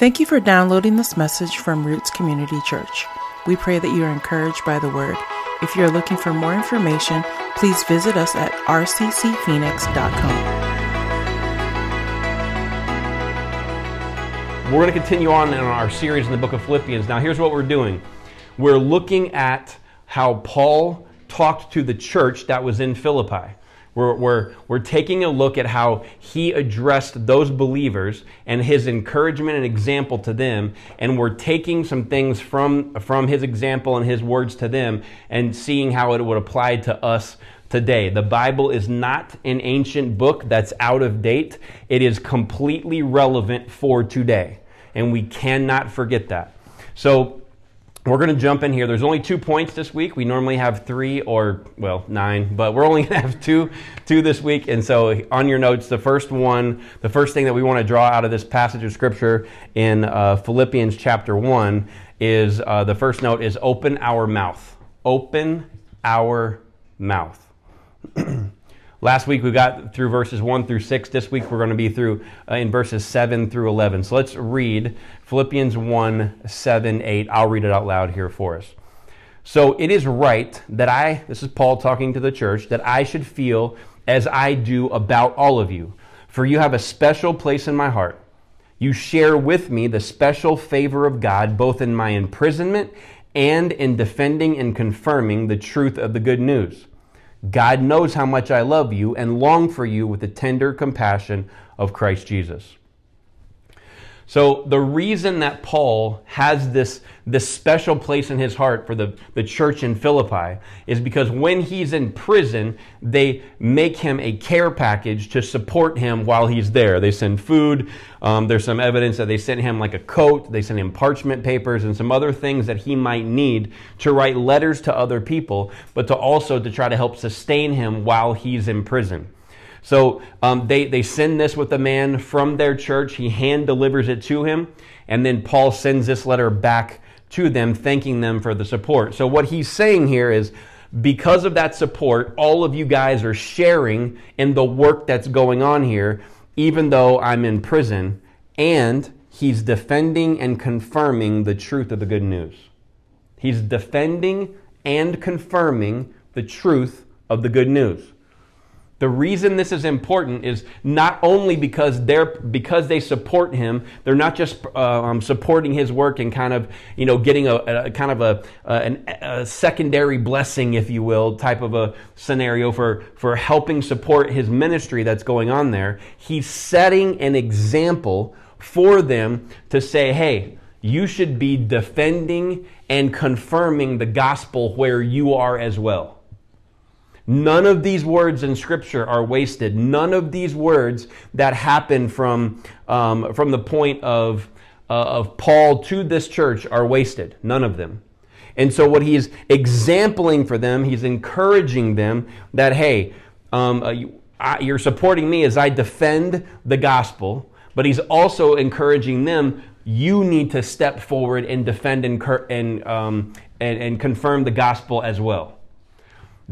Thank you for downloading this message from Roots Community Church. We pray that you are encouraged by the word. If you are looking for more information, please visit us at rccphoenix.com. We're going to continue on in our series in the book of Philippians. Now, here's what we're doing we're looking at how Paul talked to the church that was in Philippi. We're, we're, we're taking a look at how he addressed those believers and his encouragement and example to them. And we're taking some things from, from his example and his words to them and seeing how it would apply to us today. The Bible is not an ancient book that's out of date, it is completely relevant for today. And we cannot forget that. So, we're going to jump in here. There's only two points this week. We normally have three or, well, nine, but we're only going to have two, two this week. And so on your notes, the first one, the first thing that we want to draw out of this passage of scripture in uh, Philippians chapter 1 is uh, the first note is open our mouth. Open our mouth. Last week we got through verses 1 through 6. This week we're going to be through uh, in verses 7 through 11. So let's read Philippians 1 7, 8. I'll read it out loud here for us. So it is right that I, this is Paul talking to the church, that I should feel as I do about all of you. For you have a special place in my heart. You share with me the special favor of God, both in my imprisonment and in defending and confirming the truth of the good news. God knows how much I love you and long for you with the tender compassion of Christ Jesus. So, the reason that Paul has this, this special place in his heart for the, the church in Philippi is because when he's in prison, they make him a care package to support him while he's there. They send food. Um, there's some evidence that they sent him like a coat, they sent him parchment papers, and some other things that he might need to write letters to other people, but to also to try to help sustain him while he's in prison. So um, they, they send this with a man from their church. He hand delivers it to him. And then Paul sends this letter back to them, thanking them for the support. So what he's saying here is because of that support, all of you guys are sharing in the work that's going on here, even though I'm in prison. And he's defending and confirming the truth of the good news. He's defending and confirming the truth of the good news. The reason this is important is not only because they're because they support him, they're not just uh, um, supporting his work and kind of you know getting a, a kind of a, a, a, secondary blessing, if you will, type of a scenario for for helping support his ministry that's going on there. He's setting an example for them to say, hey, you should be defending and confirming the gospel where you are as well. None of these words in Scripture are wasted. None of these words that happen from, um, from the point of, uh, of Paul to this church are wasted. None of them. And so, what he's exempling for them, he's encouraging them that, hey, um, uh, you, I, you're supporting me as I defend the gospel, but he's also encouraging them you need to step forward and defend and, and, um, and, and confirm the gospel as well.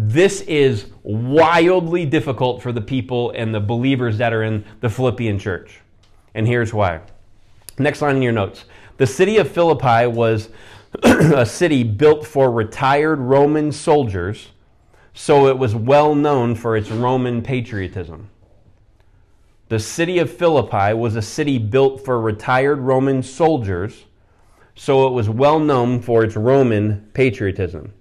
This is wildly difficult for the people and the believers that are in the Philippian church. And here's why. Next line in your notes. The city of Philippi was a city built for retired Roman soldiers, so it was well known for its Roman patriotism. The city of Philippi was a city built for retired Roman soldiers, so it was well known for its Roman patriotism.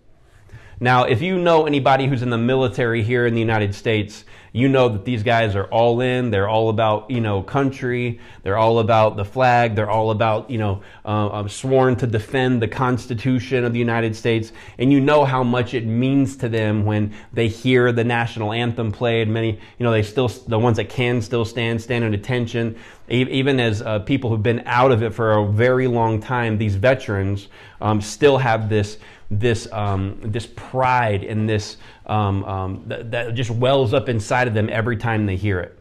Now, if you know anybody who's in the military here in the United States, you know that these guys are all in. They're all about, you know, country. They're all about the flag. They're all about, you know, uh, sworn to defend the Constitution of the United States. And you know how much it means to them when they hear the national anthem played. Many, you know, they still, the ones that can still stand, stand at attention. Even as uh, people who've been out of it for a very long time, these veterans um, still have this this, um, this pride and this um, um, that, that just wells up inside of them every time they hear it.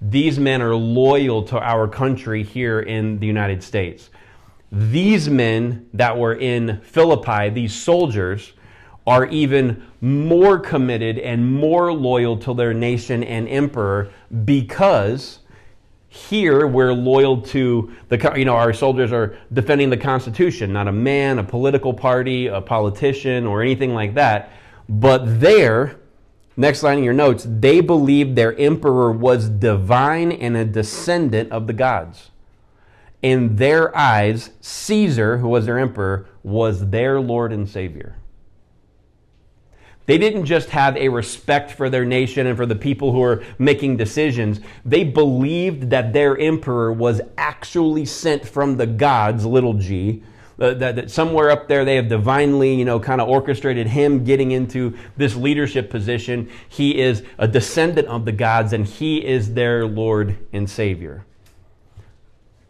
These men are loyal to our country here in the United States. These men that were in Philippi, these soldiers, are even more committed and more loyal to their nation and emperor because Here, we're loyal to the, you know, our soldiers are defending the Constitution, not a man, a political party, a politician, or anything like that. But there, next line in your notes, they believed their emperor was divine and a descendant of the gods. In their eyes, Caesar, who was their emperor, was their Lord and Savior. They didn't just have a respect for their nation and for the people who are making decisions. They believed that their emperor was actually sent from the gods, little g, uh, that, that, somewhere up there they have divinely, you know, kind of orchestrated him getting into this leadership position. He is a descendant of the gods and he is their Lord and Savior.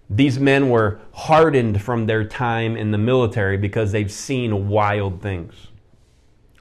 These men were hardened from their time in the military because they've seen wild things.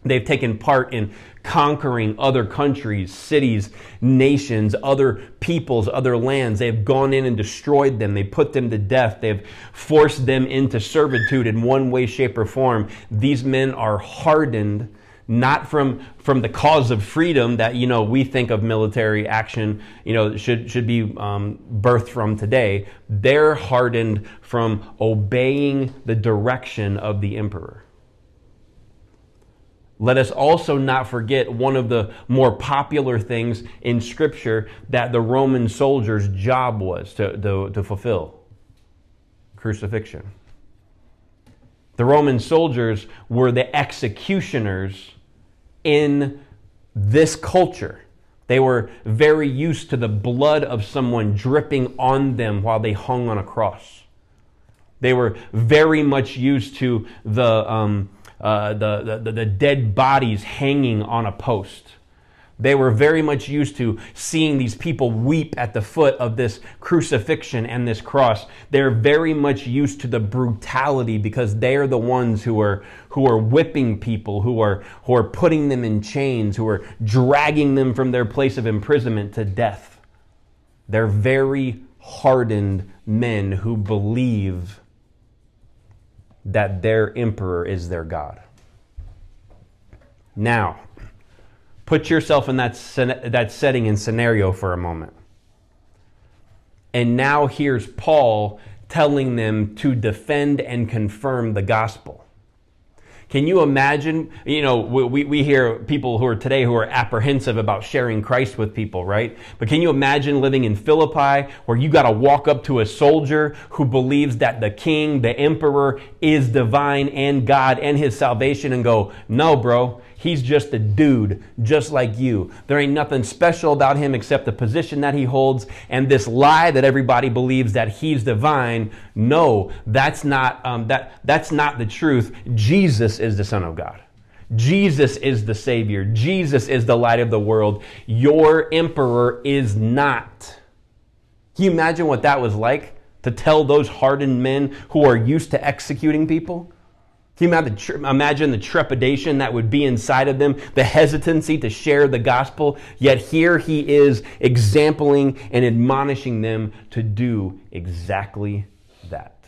They've taken part in conquering other countries, cities, nations, other peoples, other lands. They've gone in and destroyed them. They put them to death. They've forced them into servitude in one way, shape, or form. These men are hardened not from from the cause of freedom that you know we think of military action you know should should be um, birthed from today they're hardened from obeying the direction of the emperor let us also not forget one of the more popular things in Scripture that the Roman soldiers' job was to, to, to fulfill crucifixion. The Roman soldiers were the executioners in this culture. They were very used to the blood of someone dripping on them while they hung on a cross. They were very much used to the. Um, uh, the, the, the dead bodies hanging on a post. They were very much used to seeing these people weep at the foot of this crucifixion and this cross. They're very much used to the brutality because they are the ones who are, who are whipping people, who are, who are putting them in chains, who are dragging them from their place of imprisonment to death. They're very hardened men who believe that their emperor is their God. Now, put yourself in that, that setting and scenario for a moment. And now here's Paul telling them to defend and confirm the gospel. Can you imagine? You know, we, we hear people who are today who are apprehensive about sharing Christ with people, right? But can you imagine living in Philippi where you got to walk up to a soldier who believes that the king, the emperor, is divine and God and his salvation and go, no, bro, He's just a dude, just like you. There ain't nothing special about him except the position that he holds and this lie that everybody believes that he's divine. No, that's not um, that that's not the truth. Jesus is the Son of God. Jesus is the Savior. Jesus is the light of the world. Your emperor is not. Can you imagine what that was like to tell those hardened men who are used to executing people? Can you imagine the trepidation that would be inside of them, the hesitancy to share the gospel? Yet here he is exempling and admonishing them to do exactly that.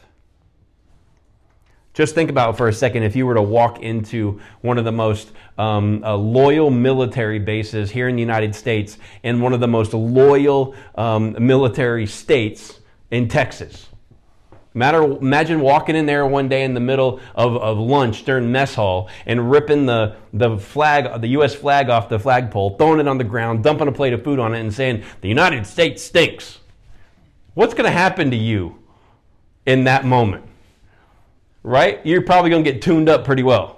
Just think about for a second if you were to walk into one of the most um, uh, loyal military bases here in the United States and one of the most loyal um, military states in Texas. Matter, imagine walking in there one day in the middle of, of lunch during mess hall and ripping the, the flag, the U.S. flag off the flagpole, throwing it on the ground, dumping a plate of food on it, and saying, The United States stinks. What's going to happen to you in that moment? Right? You're probably going to get tuned up pretty well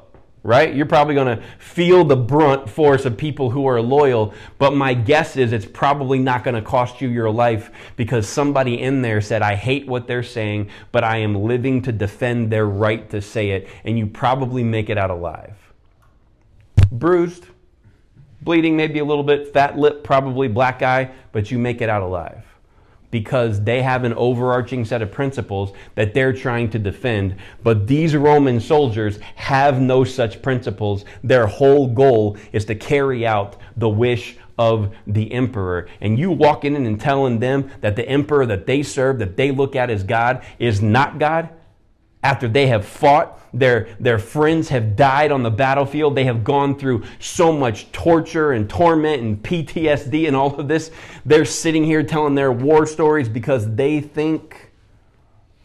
right? You're probably going to feel the brunt force of people who are loyal, but my guess is it's probably not going to cost you your life because somebody in there said, I hate what they're saying, but I am living to defend their right to say it, and you probably make it out alive. Bruised, bleeding maybe a little bit, fat lip, probably black eye, but you make it out alive because they have an overarching set of principles that they're trying to defend. But these Roman soldiers have no such principles. Their whole goal is to carry out the wish of the emperor. And you walking in and telling them that the emperor that they serve, that they look at as God, is not God, after they have fought, their, their friends have died on the battlefield, they have gone through so much torture and torment and PTSD and all of this, they're sitting here telling their war stories because they think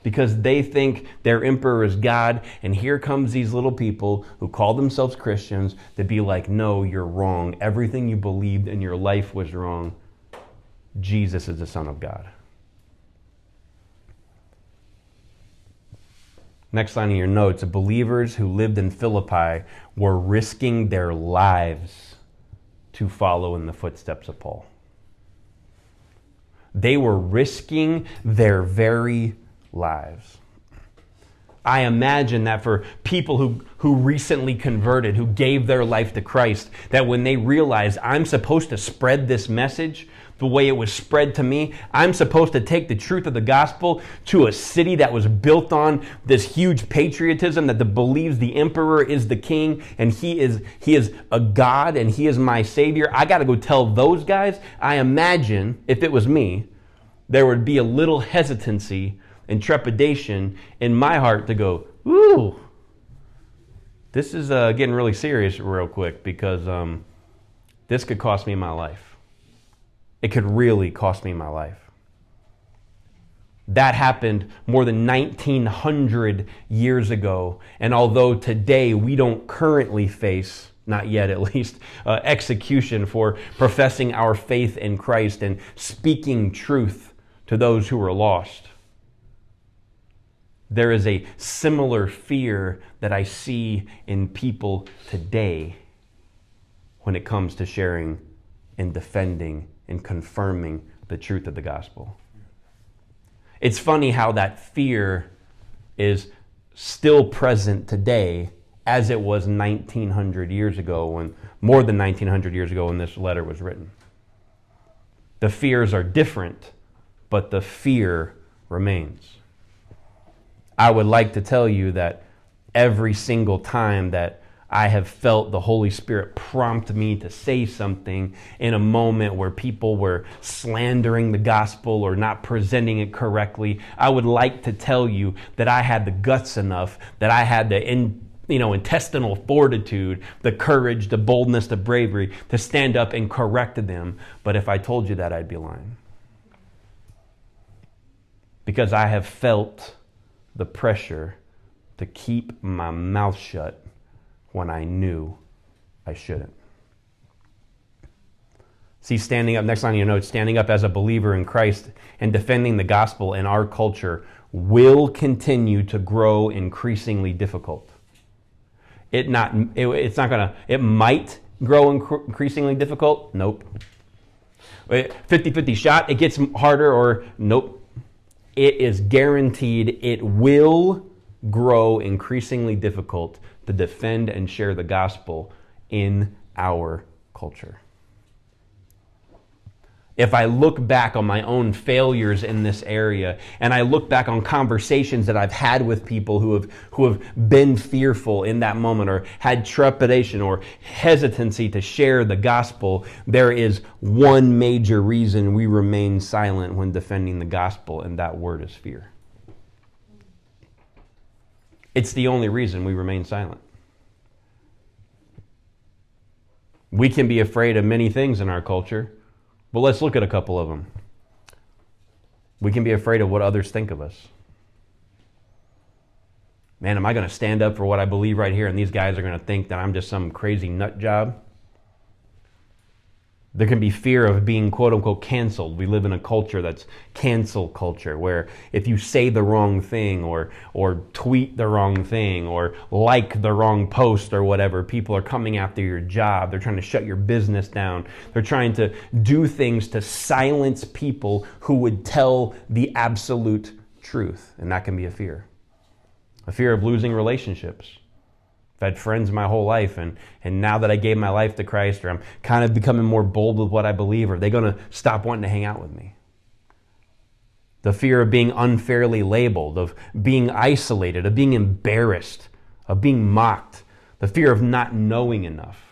because they think their emperor is God. And here comes these little people who call themselves Christians to be like, no, you're wrong. Everything you believed in your life was wrong. Jesus is the Son of God. Next line in your notes believers who lived in Philippi were risking their lives to follow in the footsteps of Paul. They were risking their very lives. I imagine that for people who, who recently converted, who gave their life to Christ, that when they realize I'm supposed to spread this message, the way it was spread to me. I'm supposed to take the truth of the gospel to a city that was built on this huge patriotism that the, believes the emperor is the king and he is he is a god and he is my savior. I got to go tell those guys. I imagine if it was me, there would be a little hesitancy and trepidation in my heart to go, "Ooh, this is uh, getting really serious real quick because um, this could cost me my life." It could really cost me my life. That happened more than 1900 years ago. And although today we don't currently face, not yet at least, uh, execution for professing our faith in Christ and speaking truth to those who are lost, there is a similar fear that I see in people today when it comes to sharing and defending in confirming the truth of the gospel. It's funny how that fear is still present today as it was 1900 years ago when more than 1900 years ago when this letter was written. The fears are different, but the fear remains. I would like to tell you that every single time that I have felt the Holy Spirit prompt me to say something in a moment where people were slandering the gospel or not presenting it correctly. I would like to tell you that I had the guts enough, that I had the in, you know, intestinal fortitude, the courage, the boldness, the bravery to stand up and correct them. But if I told you that, I'd be lying. Because I have felt the pressure to keep my mouth shut when I knew I shouldn't. See, standing up, next line you know, standing up as a believer in Christ and defending the gospel in our culture will continue to grow increasingly difficult. It not, it, it's not gonna, it might grow increasingly difficult. Nope. 50 50 shot, it gets harder, or nope. It is guaranteed it will grow increasingly difficult to defend and share the gospel in our culture. If I look back on my own failures in this area and I look back on conversations that I've had with people who have, who have been fearful in that moment or had trepidation or hesitancy to share the gospel, there is one major reason we remain silent when defending the gospel, and that word is fear. It's the only reason we remain silent. We can be afraid of many things in our culture, but let's look at a couple of them. We can be afraid of what others think of us. Man, am I going to stand up for what I believe right here, and these guys are going to think that I'm just some crazy nut job? There can be fear of being quote unquote canceled. We live in a culture that's cancel culture where if you say the wrong thing or or tweet the wrong thing or like the wrong post or whatever, people are coming after your job. They're trying to shut your business down. They're trying to do things to silence people who would tell the absolute truth. And that can be a fear. A fear of losing relationships I've had friends my whole life, and, and now that I gave my life to Christ, or I'm kind of becoming more bold with what I believe, are they going to stop wanting to hang out with me? The fear of being unfairly labeled, of being isolated, of being embarrassed, of being mocked, the fear of not knowing enough.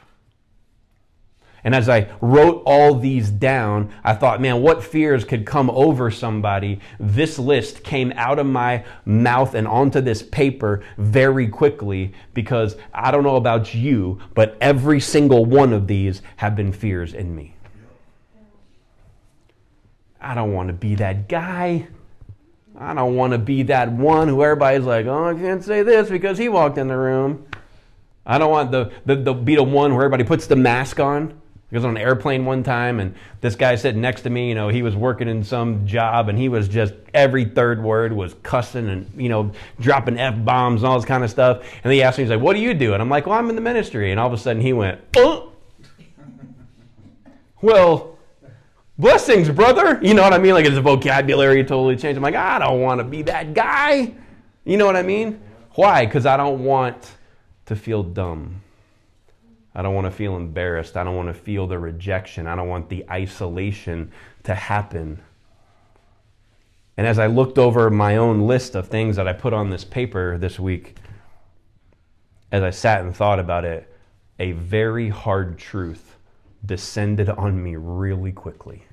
And as I wrote all these down, I thought, man, what fears could come over somebody? This list came out of my mouth and onto this paper very quickly because I don't know about you, but every single one of these have been fears in me. I don't want to be that guy. I don't want to be that one who everybody's like, oh, I can't say this because he walked in the room. I don't want the, the, the be the one where everybody puts the mask on I was on an airplane one time, and this guy sitting next to me, you know, he was working in some job, and he was just every third word was cussing and you know dropping f bombs and all this kind of stuff. And he asked me, he's like, "What do you do?" And I'm like, "Well, I'm in the ministry." And all of a sudden, he went, "Oh, well." Blessings, brother. You know what I mean? Like his vocabulary totally changed. I'm like, I don't want to be that guy. You know what I mean? Why? Because I don't want to feel dumb. I don't want to feel embarrassed. I don't want to feel the rejection. I don't want the isolation to happen. And as I looked over my own list of things that I put on this paper this week, as I sat and thought about it, a very hard truth descended on me really quickly.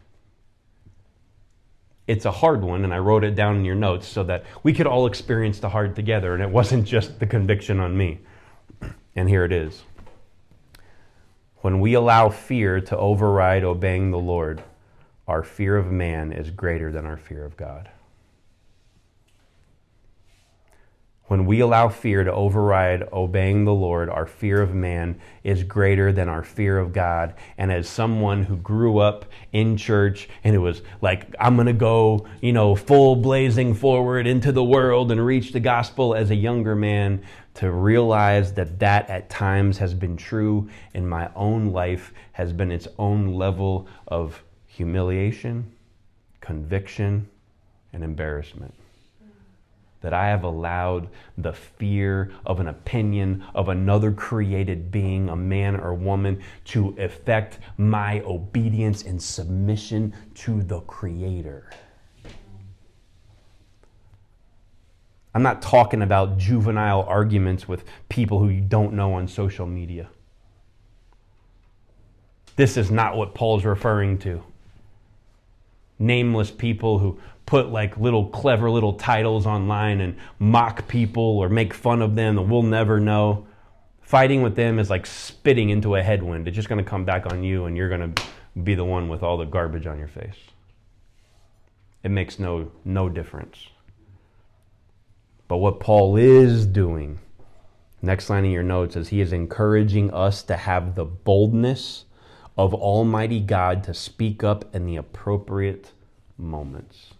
It's a hard one, and I wrote it down in your notes so that we could all experience the hard together, and it wasn't just the conviction on me. And here it is. When we allow fear to override obeying the Lord, our fear of man is greater than our fear of God. When we allow fear to override obeying the Lord, our fear of man is greater than our fear of God. And as someone who grew up in church and it was like, I'm going to go, you know, full blazing forward into the world and reach the gospel as a younger man, to realize that that at times has been true in my own life has been its own level of humiliation, conviction, and embarrassment. That I have allowed the fear of an opinion of another created being, a man or woman, to affect my obedience and submission to the Creator. I'm not talking about juvenile arguments with people who you don't know on social media. This is not what Paul's referring to. Nameless people who put like little clever little titles online and mock people or make fun of them and we'll never know. Fighting with them is like spitting into a headwind. It's just going to come back on you and you're going to be the one with all the garbage on your face. It makes no no difference. But what Paul is doing, next line in your notes, is he is encouraging us to have the boldness of Almighty God to speak up in the appropriate moments.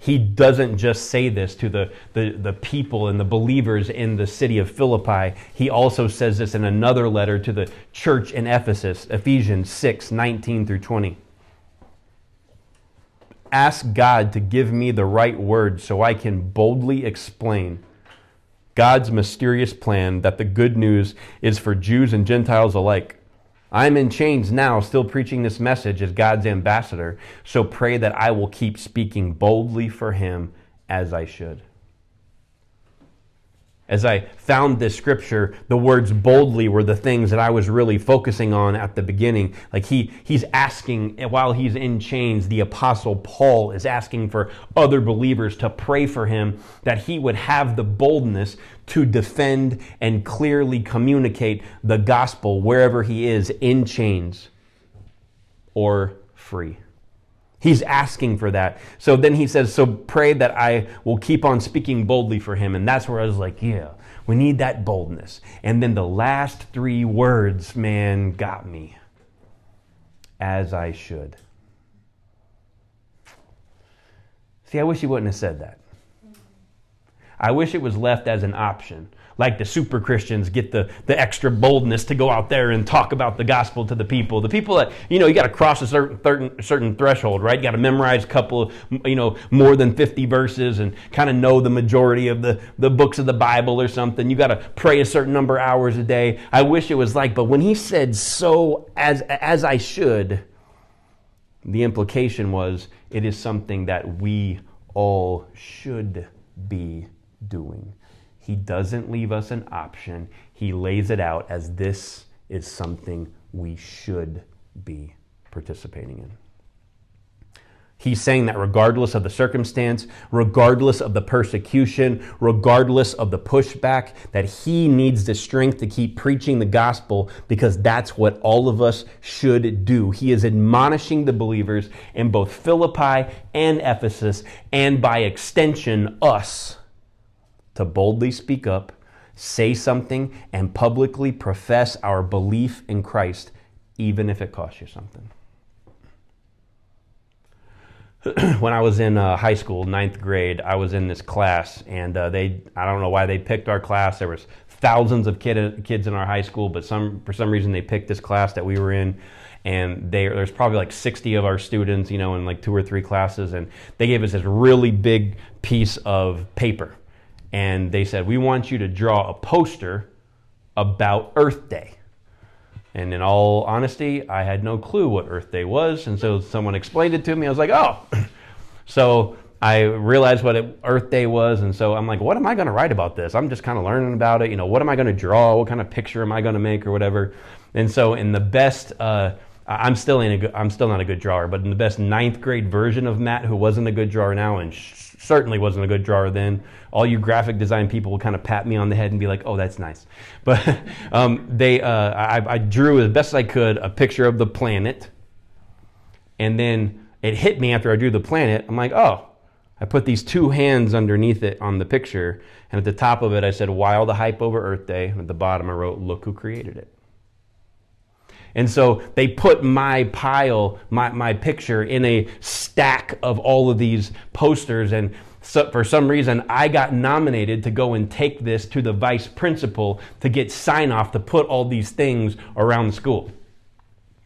He doesn't just say this to the, the, the, people and the believers in the city of Philippi. He also says this in another letter to the church in Ephesus, Ephesians 6 19 through 20 ask God to give me the right words so I can boldly explain God's mysterious plan that the good news is for Jews and Gentiles alike. I'm in chains now, still preaching this message as God's ambassador, so pray that I will keep speaking boldly for Him as I should as I found this scripture, the words boldly were the things that I was really focusing on at the beginning. Like he, he's asking, while he's in chains, the apostle Paul is asking for other believers to pray for him that he would have the boldness to defend and clearly communicate the gospel wherever he is in chains or free. He's asking for that. So then he says, So pray that I will keep on speaking boldly for him. And that's where I was like, Yeah, we need that boldness. And then the last three words, man, got me. As I should. See, I wish he wouldn't have said that. I wish it was left as an option like the super Christians get the, the extra boldness to go out there and talk about the gospel to the people. The people that, you know, you got to cross a certain, certain, certain threshold, right? You got to memorize a couple you know, more than 50 verses and kind of know the majority of the, the books of the Bible or something. You got to pray a certain number of hours a day. I wish it was like, but when he said so as, as I should, the implication was it is something that we all should be doing. He doesn't leave us an option. he lays it out as this is something we should be participating in. He's saying that regardless of the circumstance, regardless of the persecution, regardless of the pushback, that he needs the strength to keep preaching the gospel because that's what all of us should do. He is admonishing the believers in both Philippi and Ephesus, and by extension, us, to boldly speak up, say something, and publicly profess our belief in Christ, even if it costs you something. when I was in uh, high school, ninth grade, I was in this class, and uh, they, I don't know why they picked our class. There was thousands of kid, kids in our high school, but some, for some reason they picked this class that we were in, and they, there's probably like 60 of our students, you know, in like two or three classes, and they gave us this really big piece of paper, and they said, we want you to draw a poster about Earth Day. And in all honesty, I had no clue what Earth Day was. And so someone explained it to me. I was like, oh. so I realized what it, Earth Day was. And so I'm like, what am I going to write about this? I'm just kind of learning about it. You know, what am I going to draw? What kind of picture am I going to make or whatever? And so in the best, uh, I'm still in a good, I'm still not a good drawer, but in the best ninth grade version of Matt, who wasn't a good drawer now and certainly wasn't a good drawer then, all you graphic design people will kind of pat me on the head and be like, "Oh, that's nice." But um, they, uh, I, I drew as best I could a picture of the planet, and then it hit me after I drew the planet. I'm like, "Oh." I put these two hands underneath it on the picture, and at the top of it, I said, Why all the hype over Earth Day? And at the bottom, I wrote, Look who created it. And so they put my pile, my, my picture, in a stack of all of these posters. And so for some reason, I got nominated to go and take this to the vice principal to get sign off to put all these things around the school.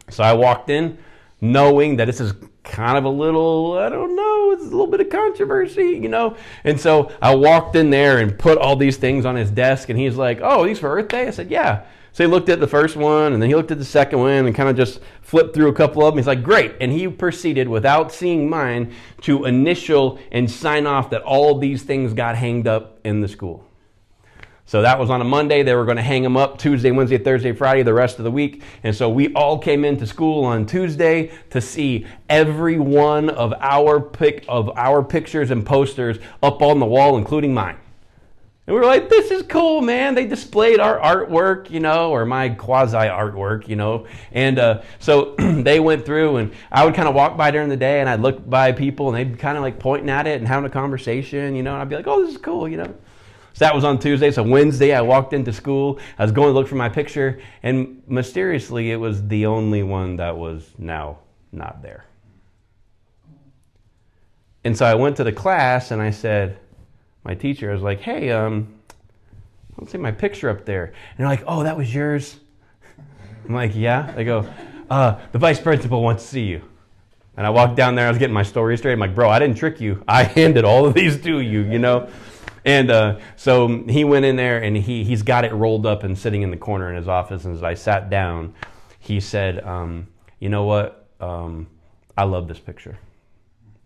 So I walked in knowing that this is kind of a little, I don't know, it's a little bit of controversy, you know? And so I walked in there and put all these things on his desk, and he's like, Oh, these for Earth Day? I said, Yeah. So he looked at the first one, and then he looked at the second one, and kind of just flipped through a couple of them. He's like, great. And he proceeded, without seeing mine, to initial and sign off that all these things got hanged up in the school. So that was on a Monday. They were going to hang them up Tuesday, Wednesday, Thursday, Friday, the rest of the week. And so we all came into school on Tuesday to see every one of our pic of our pictures and posters up on the wall, including mine. And we were like, this is cool, man. They displayed our artwork, you know, or my quasi artwork, you know. And uh, so they went through, and I would kind of walk by during the day, and I'd look by people, and they'd kind of like pointing at it and having a conversation, you know. And I'd be like, oh, this is cool, you know. So that was on Tuesday. So Wednesday, I walked into school. I was going to look for my picture, and mysteriously, it was the only one that was now not there. And so I went to the class, and I said, my teacher. I was like, hey, um, I don't see my picture up there. And they're like, oh, that was yours? I'm like, yeah. They go, uh, the vice principal wants to see you. And I walked down there, I was getting my story straight. I'm like, bro, I didn't trick you. I handed all of these to you, you know? And uh, so he went in there and he, he's got it rolled up and sitting in the corner in his office. And as I sat down, he said, um, you know what? Um, I love this picture.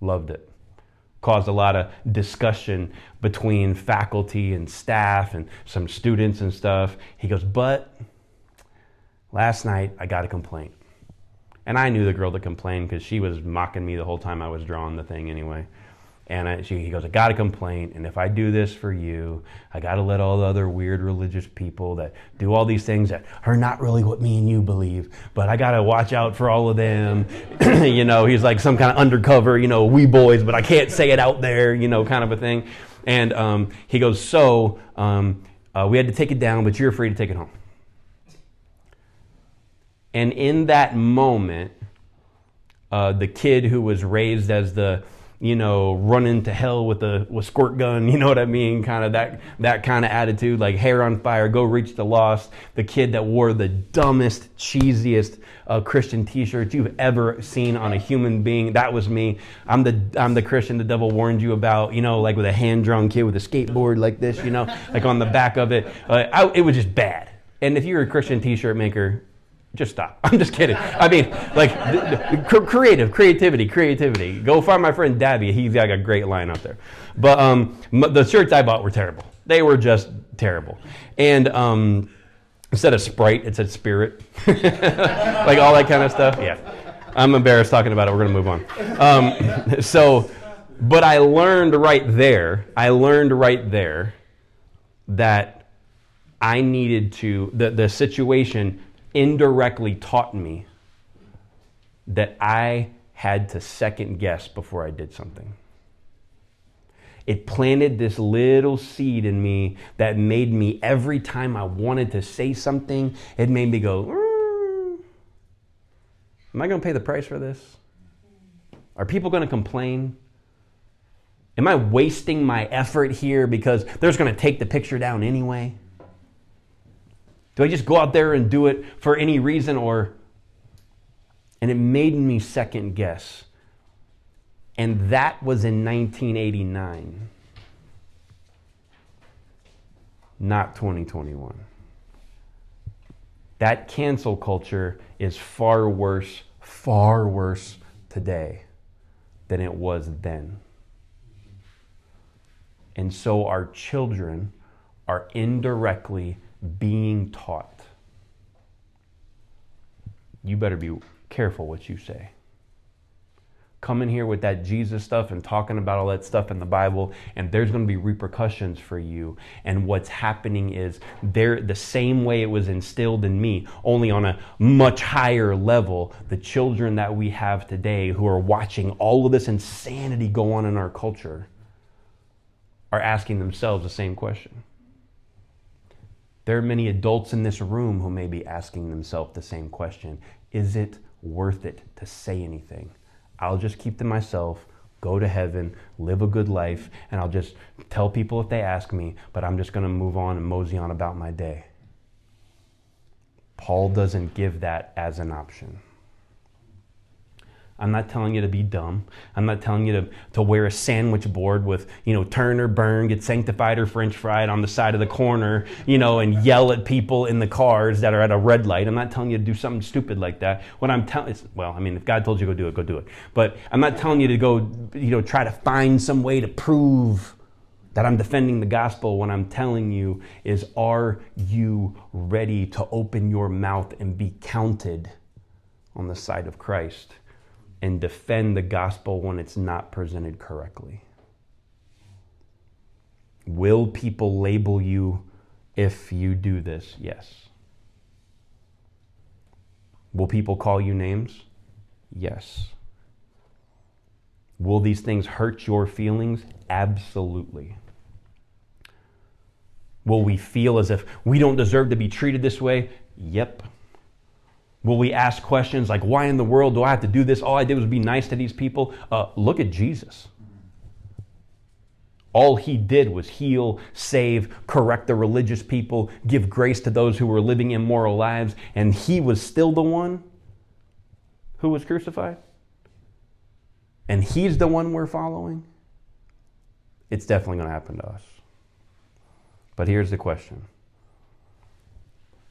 Loved it caused a lot of discussion between faculty and staff and some students and stuff. He goes, But last night I got a complaint. And I knew the girl that complained because she was mocking me the whole time I was drawing the thing anyway. And I, she, he goes, I got a complaint, and if I do this for you, I got to let all the other weird religious people that do all these things that are not really what me and you believe, but I got to watch out for all of them. you know, he's like some kind of undercover, you know, we boys, but I can't say it out there, you know, kind of a thing. And um, he goes, So um, uh, we had to take it down, but you're free to take it home. And in that moment, uh, the kid who was raised as the you know, run into hell with a with squirt gun, you know what I mean? Kind of that that kind of attitude, like hair on fire, go reach the lost. The kid that wore the dumbest, cheesiest uh, Christian T-shirts you've ever seen on a human being. That was me. I'm the I'm the Christian the devil warned you about. You know, like with a hand drawn kid with a skateboard like this. You know, like on the back of it. Uh, I, it was just bad. And if you're a Christian T-shirt maker, just stop. I'm just kidding. I mean, like creative, creativity, creativity. Go find my friend Dabby. He's got a great line out there. But um, the shirts I bought were terrible. They were just terrible. And um, Instead of Sprite, it said Spirit. like all that kind of stuff. Yeah. I'm embarrassed talking about it. We're going to move on. Um, so, but I learned right there, I learned right there that I needed to, the, the situation indirectly taught me that I had to second guess before I did something. It planted this little seed in me that made me, every time I wanted to say something, it made me go, mm, Am I going to pay the price for this? Are people going to complain? Am I wasting my effort here because they're just going to take the picture down anyway? Do I just go out there and do it for any reason or and it made me second guess. And that was in 1989, not 2021. That cancel culture is far worse, far worse today than it was then. And so our children are indirectly being taught. You better be careful what you say. Coming here with that Jesus stuff and talking about all that stuff in the Bible, and there's going to be repercussions for you. And what's happening is they're the same way it was instilled in me, only on a much higher level. The children that we have today who are watching all of this insanity go on in our culture are asking themselves the same question. There are many adults in this room who may be asking themselves the same question Is it worth it to say anything. I'll just keep to myself, go to heaven, live a good life, and I'll just tell people if they ask me, but I'm just going to move on and mosey on about my day. Paul doesn't give that as an option. I'm not telling you to be dumb. I'm not telling you to, to wear a sandwich board with, you know, turn or burn, get sanctified or french fried on the side of the corner, you know, and yell at people in the cars that are at a red light. I'm not telling you to do something stupid like that. What I'm telling is, well, I mean, if God told you to go do it, go do it. But I'm not telling you to go, you know, try to find some way to prove that I'm defending the gospel. What I'm telling you is, are you ready to open your mouth and be counted on the side of Christ? And defend the gospel when it's not presented correctly? Will people label you if you do this? Yes. Will people call you names? Yes. Will these things hurt your feelings? Absolutely. Will we feel as if we don't deserve to be treated this way? Yep. Will we ask questions like, why in the world do I have to do this? All I did was be nice to these people. Uh, look at Jesus. All he did was heal, save, correct the religious people, give grace to those who were living immoral lives, and he was still the one who was crucified. And he's the one we're following. It's definitely going to happen to us. But here's the question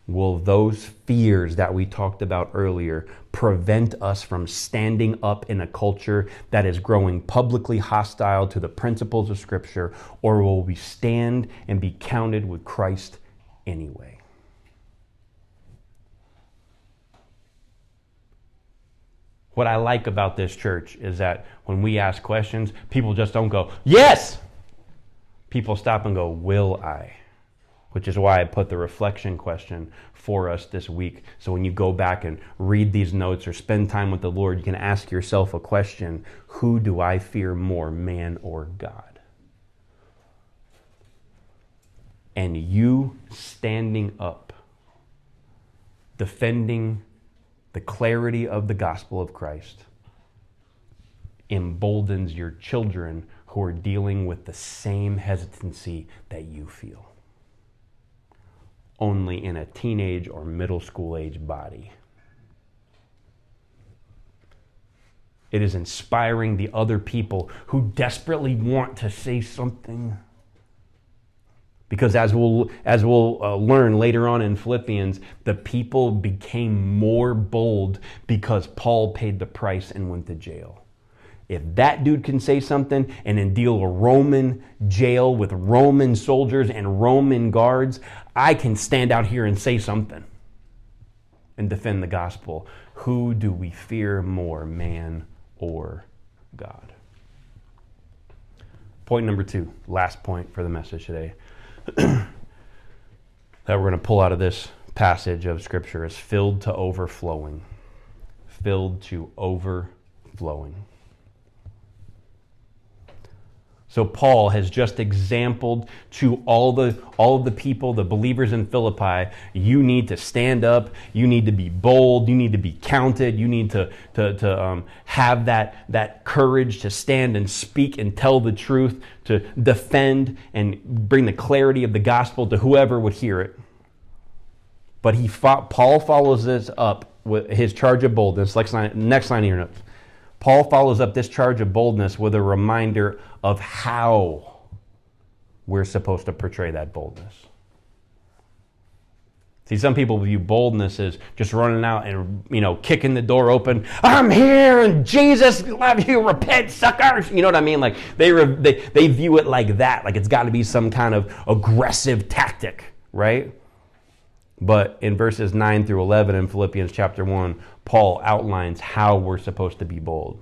will those fears that we talked about earlier prevent us from standing up in a culture that is growing publicly hostile to the principles of Scripture, or will we stand and be counted with Christ anyway? What I like about this church is that when we ask questions, people just don't go, Yes! People stop and go, Will I? Which is why I put the reflection question for us this week. So when you go back and read these notes or spend time with the Lord, you can ask yourself a question Who do I fear more, man or God? And you standing up, defending the clarity of the gospel of Christ, emboldens your children who are dealing with the same hesitancy that you feel only in a teenage or middle school age body. It is inspiring the other people who desperately want to say something. Because as we'll, as we'll uh, learn later on in Philippians, the people became more bold because Paul paid the price and went to jail. If that dude can say something and then deal a Roman jail with Roman soldiers and Roman guards, I can stand out here and say something and defend the gospel. Who do we fear more, man or God? Point number two, last point for the message today, that we're going to pull out of this passage of Scripture is filled to overflowing. Filled to overflowing. So Paul has just exampled to all the all of the people, the believers in Philippi, you need to stand up, you need to be bold, you need to be counted, you need to to, to um, have that that courage to stand and speak and tell the truth, to defend and bring the clarity of the gospel to whoever would hear it. But he fought, Paul follows this up with his charge of boldness. Next line, next line notes. Paul follows up this charge of boldness with a reminder of how we're supposed to portray that boldness. See, some people view boldness as just running out and, you know, kicking the door open. I'm here and Jesus love you, repent, suckers. You know what I mean? Like they, they, they view it like that, like it's got to be some kind of aggressive tactic, right? But in verses 9 through 11 in Philippians chapter 1, Paul outlines how we're supposed to be bold.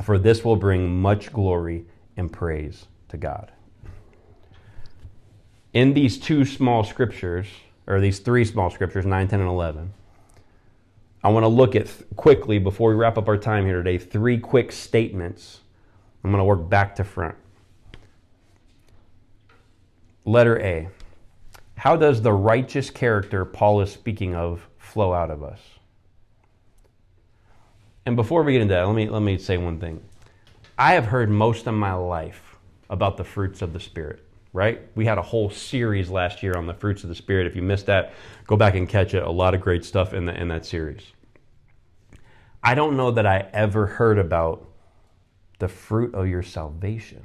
For this will bring much glory and praise to God. In these two small scriptures, or these three small scriptures, 9, 10, and 11, I want to look at quickly, before we wrap up our time here today, three quick statements. I'm going to work back to front. Letter A. How does the righteous character Paul is speaking of flow out of us? And before we get into that, let me, let me say one thing. I have heard most of my life about the fruits of the Spirit, right? We had a whole series last year on the fruits of the Spirit. If you missed that, go back and catch it. A lot of great stuff in, the, in that series. I don't know that I ever heard about the fruit of your salvation.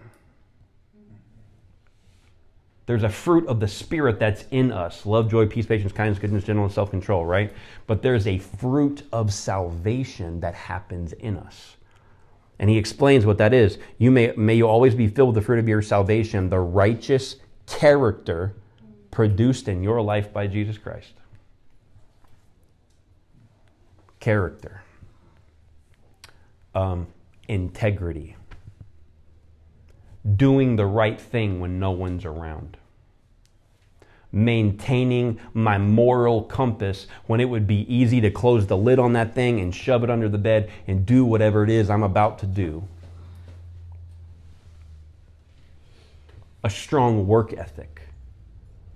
There's a fruit of the Spirit that's in us love, joy, peace, patience, kindness, goodness, gentleness, and self control, right? But there's a fruit of salvation that happens in us. And he explains what that is. You may, may you always be filled with the fruit of your salvation, the righteous character produced in your life by Jesus Christ. Character, um, integrity doing the right thing when no one's around. Maintaining my moral compass when it would be easy to close the lid on that thing and shove it under the bed and do whatever it is I'm about to do. A strong work ethic,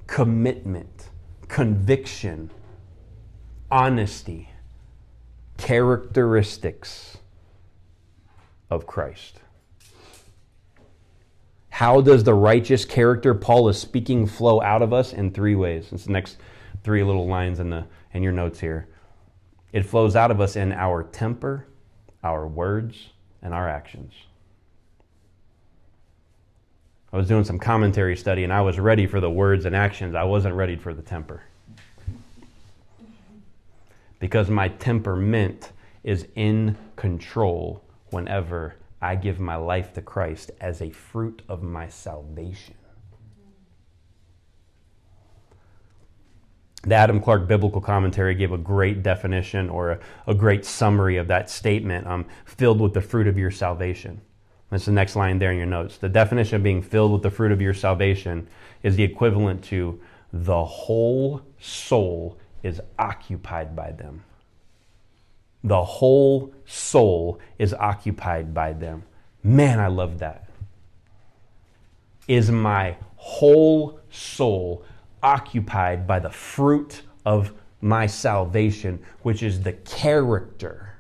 commitment, conviction, honesty, characteristics of Christ. How does the righteous character Paul is speaking flow out of us? In three ways. It's the next three little lines in, the, in your notes here. It flows out of us in our temper, our words, and our actions. I was doing some commentary study and I was ready for the words and actions. I wasn't ready for the temper. Because my temperament is in control whenever I give my life to Christ as a fruit of my salvation. The Adam Clarke Biblical Commentary gave a great definition or a, a great summary of that statement um, filled with the fruit of your salvation. That's the next line there in your notes. The definition of being filled with the fruit of your salvation is the equivalent to the whole soul is occupied by them the whole soul is occupied by them. Man, I love that. Is my whole soul occupied by the fruit of my salvation, which is the character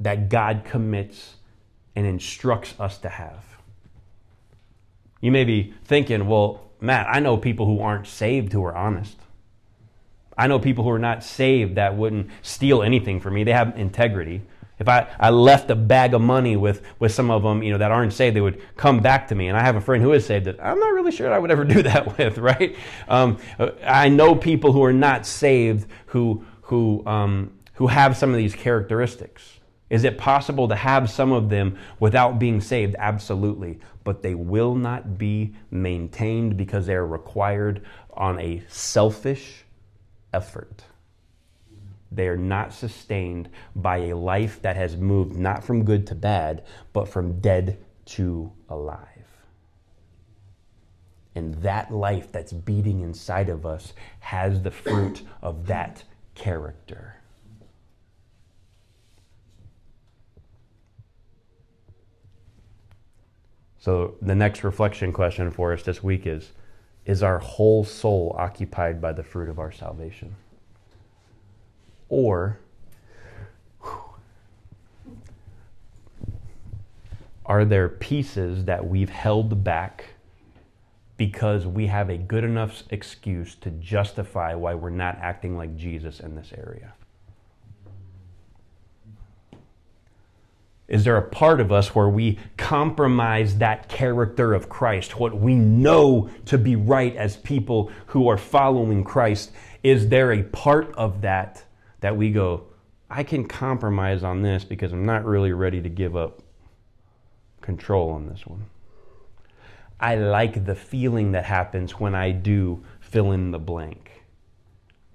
that God commits and instructs us to have. You may be thinking, well, Matt, I know people who aren't saved who are honest. I know people who are not saved that wouldn't steal anything from me. They have integrity. If I, I left a bag of money with, with some of them, you know, that aren't saved, they would come back to me. And I have a friend who is saved that I'm not really sure I would ever do that with, right? Um, I know people who are not saved who, who, um, who have some of these characteristics. Is it possible to have some of them without being saved? Absolutely. But they will not be maintained because they are required on a selfish effort. They are not sustained by a life that has moved not from good to bad, but from dead to alive. And that life that's beating inside of us has the fruit of that character. So, the next reflection question for us this week is Is our whole soul occupied by the fruit of our salvation? Or are there pieces that we've held back because we have a good enough excuse to justify why we're not acting like Jesus in this area? Is there a part of us where we compromise that character of Christ, what we know to be right as people who are following Christ? Is there a part of that that we go, I can compromise on this because I'm not really ready to give up control on this one? I like the feeling that happens when I do fill in the blank.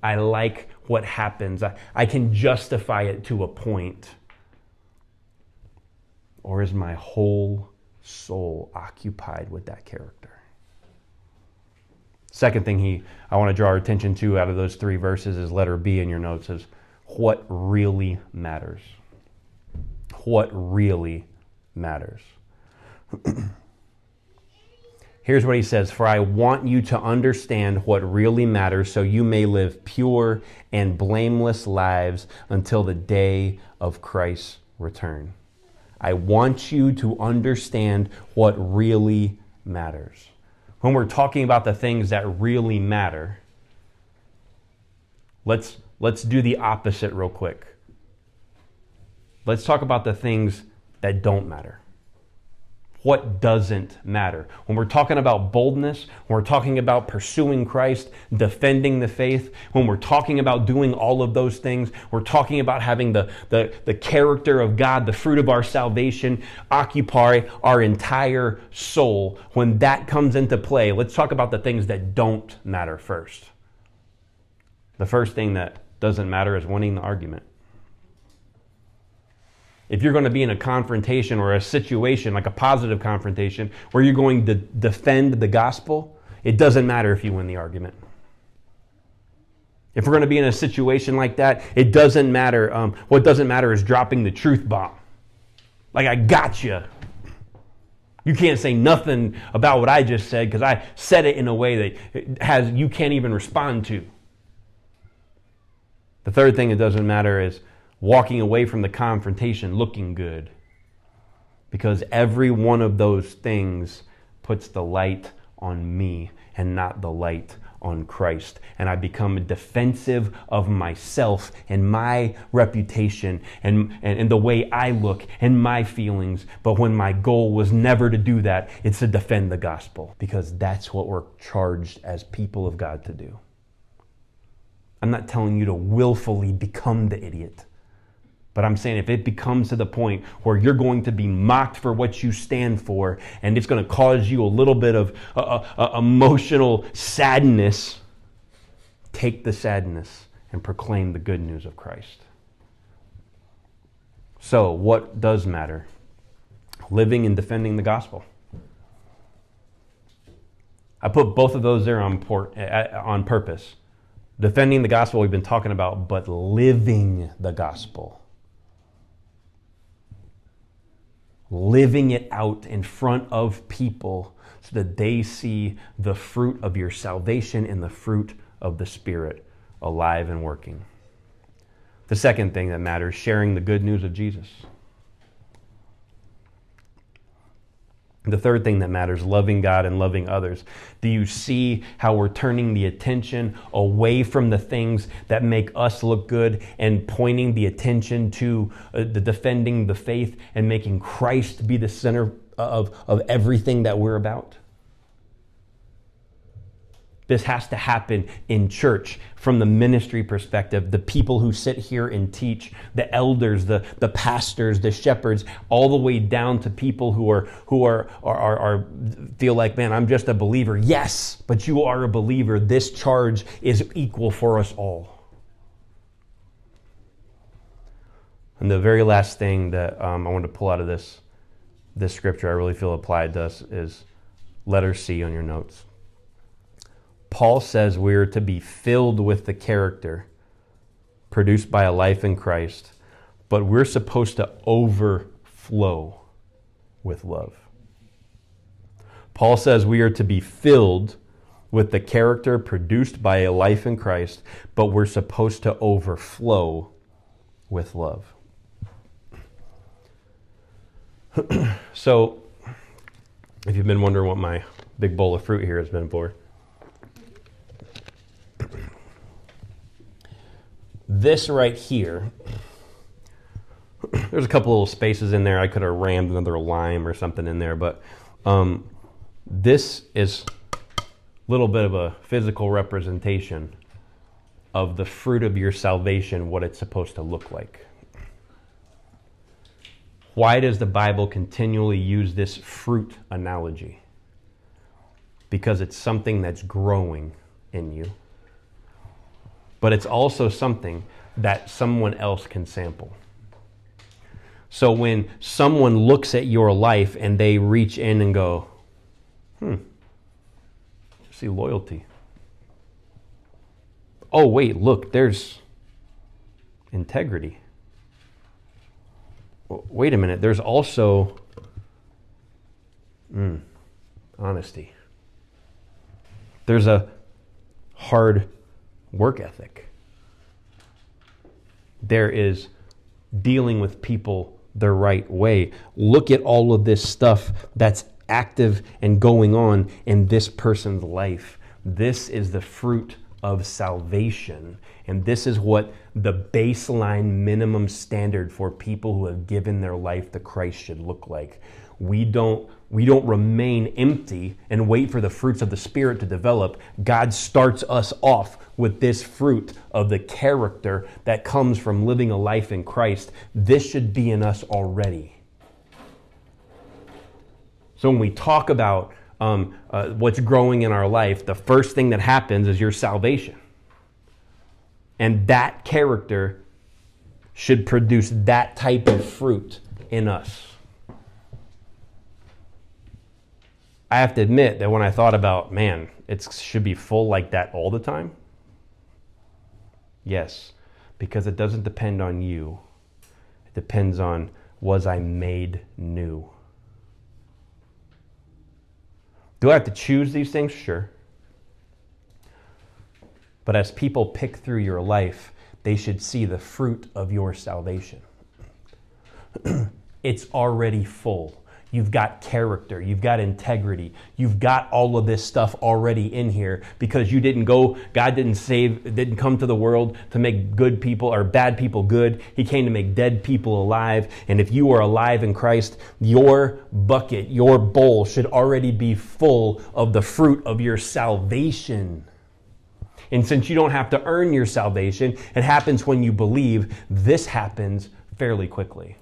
I like what happens. I, I can justify it to a point or is my whole soul occupied with that character? Second thing he I want to draw our attention to out of those three verses is letter B in your notes is what really matters. What really matters. Here's what he says For I want you to understand what really matters so you may live pure and blameless lives until the day of Christ's return. I want you to understand what really matters. When we're talking about the things that really matter, let's, let's do the opposite real quick. Let's talk about the things that don't matter what doesn't matter. When we're talking about boldness, when we're talking about pursuing Christ, defending the faith, when we're talking about doing all of those things, we're talking about having the, the, the character of God, the fruit of our salvation, occupy our entire soul. When that comes into play, let's talk about the things that don't matter first. The first thing that doesn't matter is winning the argument. If you're going to be in a confrontation or a situation, like a positive confrontation, where you're going to defend the gospel, it doesn't matter if you win the argument. If we're going to be in a situation like that, it doesn't matter. Um, what doesn't matter is dropping the truth bomb. Like, I got you. You can't say nothing about what I just said because I said it in a way that has you can't even respond to. The third thing that doesn't matter is walking away from the confrontation looking good. Because every one of those things puts the light on me and not the light on Christ. And I become defensive of myself and my reputation and, and, and, the way I look and my feelings. But when my goal was never to do that, it's to defend the gospel because that's what we're charged as people of God to do. I'm not telling you to willfully become the idiot. But I'm saying if it becomes to the point where you're going to be mocked for what you stand for, and it's going to cause you a little bit of uh, uh, uh, emotional sadness, take the sadness and proclaim the good news of Christ. So, what does matter? Living and defending the gospel. I put both of those there on, port, on purpose. Defending the gospel we've been talking about, but living the gospel. Living it out in front of people so that they see the fruit of your salvation and the fruit of the Spirit alive and working. The second thing that matters sharing the good news of Jesus. The third thing that matters, loving God and loving others. Do you see how we're turning the attention away from the things that make us look good and pointing the attention to uh, the defending the faith and making Christ be the center of, of everything that we're about? This has to happen in church from the ministry perspective. The people who sit here and teach, the elders, the, the pastors, the shepherds, all the way down to people who are who are, are, are, are feel like, man, I'm just a believer. Yes, but you are a believer. This charge is equal for us all. And the very last thing that um, I want to pull out of this this scripture I really feel applied to us is letter C on your notes. Paul says we're to be filled with the character produced by a life in Christ, but we're supposed to overflow with love. Paul says we are to be filled with the character produced by a life in Christ, but we're supposed to overflow with love. so, if you've been wondering what my big bowl of fruit here has been for, This right here, there's a couple little spaces in there. I could have rammed another lime or something in there, but um, this is a little bit of a physical representation of the fruit of your salvation, what it's supposed to look like. Why does the Bible continually use this fruit analogy? Because it's something that's growing in you but it's also something that someone else can sample. So when someone looks at your life and they reach in and go, hmm, see loyalty. Oh, wait, look, there's integrity. Wait a minute, there's also mm, honesty. There's a hard work ethic. There is dealing with people the right way. Look at all of this stuff that's active and going on in this person's life. This is the fruit of salvation. And this is what the baseline minimum standard for people who have given their life to Christ should look like. We don't we don't remain empty and wait for the fruits of the Spirit to develop. God starts us off with this fruit of the character that comes from living a life in Christ. This should be in us already. So when we talk about um, uh, what's growing in our life, the first thing that happens is your salvation. And that character should produce that type of fruit in us. I have to admit that when I thought about, man, it should be full like that all the time. Yes, because it doesn't depend on you. It depends on was I made new? Do I have to choose these things? Sure. But as people pick through your life, they should see the fruit of your salvation. it's already full. You've got character, you've got integrity, you've got all of this stuff already in here because you didn't go, God didn't save, didn't come to the world to make good people or bad people good. He came to make dead people alive. And if you are alive in Christ, your bucket, your bowl should already be full of the fruit of your salvation. And since you don't have to earn your salvation, it happens when you believe. This happens fairly quickly.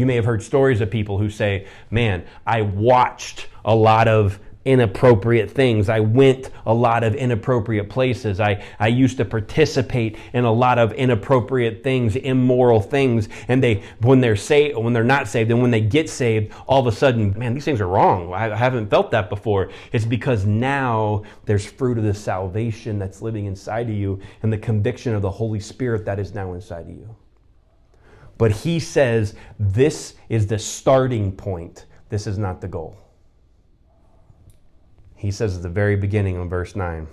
You may have heard stories of people who say, Man, I watched a lot of inappropriate things. I went a lot of inappropriate places. I, I used to participate in a lot of inappropriate things, immoral things. And they, when they're saved, when they're not saved, and when they get saved, all of a sudden, man, these things are wrong. I haven't felt that before. It's because now there's fruit of the salvation that's living inside of you and the conviction of the Holy Spirit that is now inside of you. But he says this is the starting point. This is not the goal. He says at the very beginning of verse 9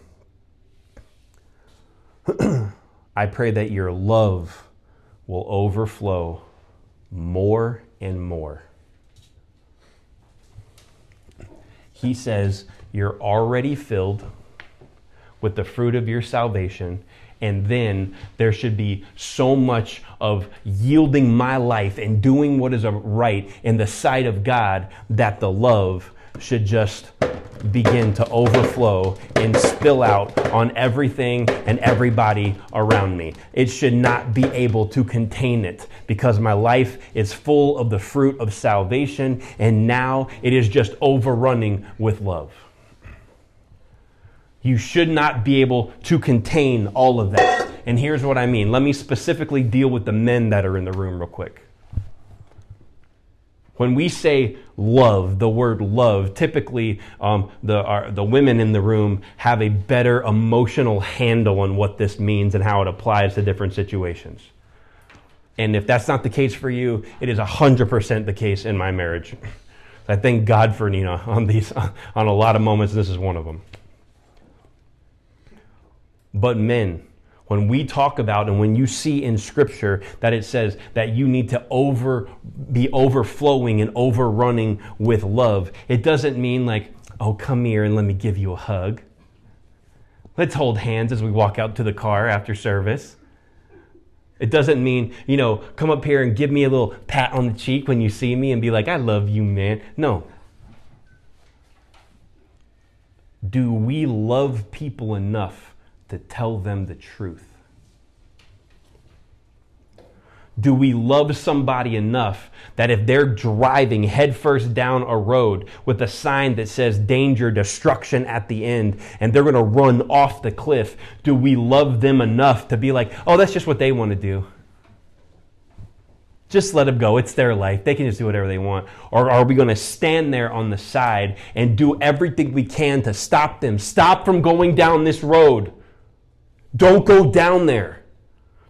I pray that your love will overflow more and more. He says, You're already filled with the fruit of your salvation. And then there should be so much of yielding my life and doing what is right in the sight of God that the love should just begin to overflow and spill out on everything and everybody around me. It should not be able to contain it because my life is full of the fruit of salvation and now it is just overrunning with love. You should not be able to contain all of that. And here's what I mean. Let me specifically deal with the men that are in the room, real quick. When we say love, the word love, typically um, the, our, the women in the room have a better emotional handle on what this means and how it applies to different situations. And if that's not the case for you, it is 100% the case in my marriage. I thank God for Nina on these on a lot of moments. This is one of them. But men, when we talk about and when you see in scripture that it says that you need to over be overflowing and overrunning with love it doesn't mean like oh come here and let me give you a hug. Let's hold hands as we walk out to the car after service. It doesn't mean you know come up here and give me a little pat on the cheek when you see me and be like i love you man. No. Do we love people enough to tell them the truth? Do we love somebody enough that if they're driving headfirst down a road with a sign that says danger, destruction at the end, and they're going to run off the cliff, do we love them enough to be like, oh, that's just what they want to do? Just let them go. It's their life. They can just do whatever they want. Or are we going to stand there on the side and do everything we can to stop them? Stop from going down this road. Don't go down there.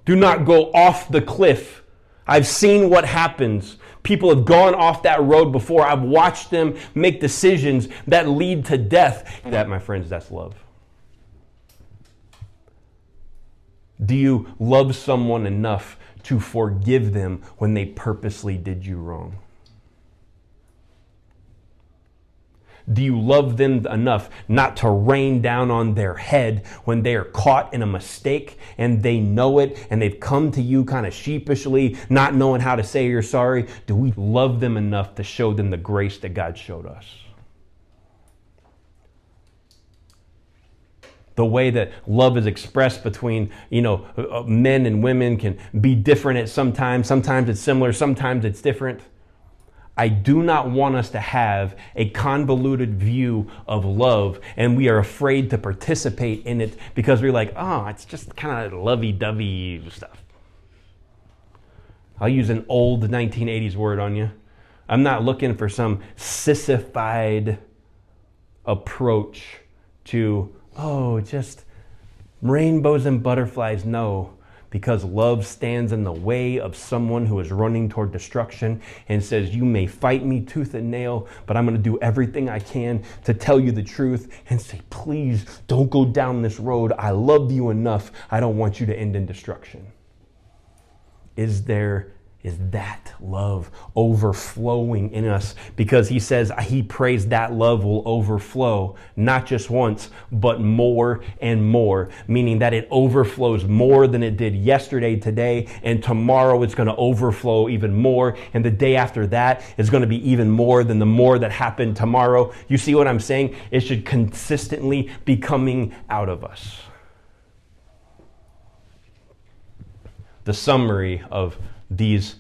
Do not go off the cliff. I've seen what happens. People have gone off that road before. I've watched them make decisions that lead to death. That, my friends, that's love. Do you love someone enough to forgive them when they purposely did you wrong? Do you love them enough not to rain down on their head when they are caught in a mistake and they know it and they've come to you kind of sheepishly, not knowing how to say you're sorry? Do we love them enough to show them the grace that God showed us? the way that love is expressed between you know uh, uh, men and women can be different at some sometimes sometimes it's similar sometimes it's different I do not want us to have a convoluted view of love and we are afraid to participate in it because we're like, oh, it's just kind of lovey dovey stuff. I'll use an old 1980s word on you. I'm not looking for some sissified approach to, oh, just rainbows and butterflies. No because love stands in the way of someone who is running toward destruction and says, You may fight me tooth and nail, but I'm going to do everything I can to tell you the truth and say, Please don't go down this road. I love you enough. I don't want you to end in destruction. Is there is that love overflowing in us. Because he says he prays that love will overflow not just once but more and more. Meaning that it overflows more than it did yesterday today and tomorrow it's going to overflow even more. And the day after that is going to be even more than the more that happened tomorrow. You see what i'm saying? It should consistently be coming out of us. The summary of these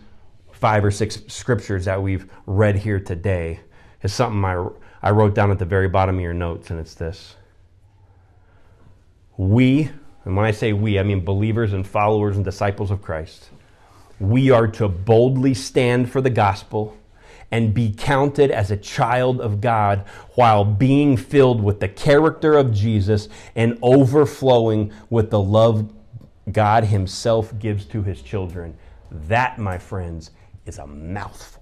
five or six scriptures that we've read here today is something I, I wrote down at the very bottom of your notes, and it's this. We, and when I say we, I mean believers and followers and disciples of Christ, we are to boldly stand for the gospel and be counted as a child of God while being filled with the character of Jesus and overflowing with the love God Himself gives to His children. That, my friends, is a mouthful.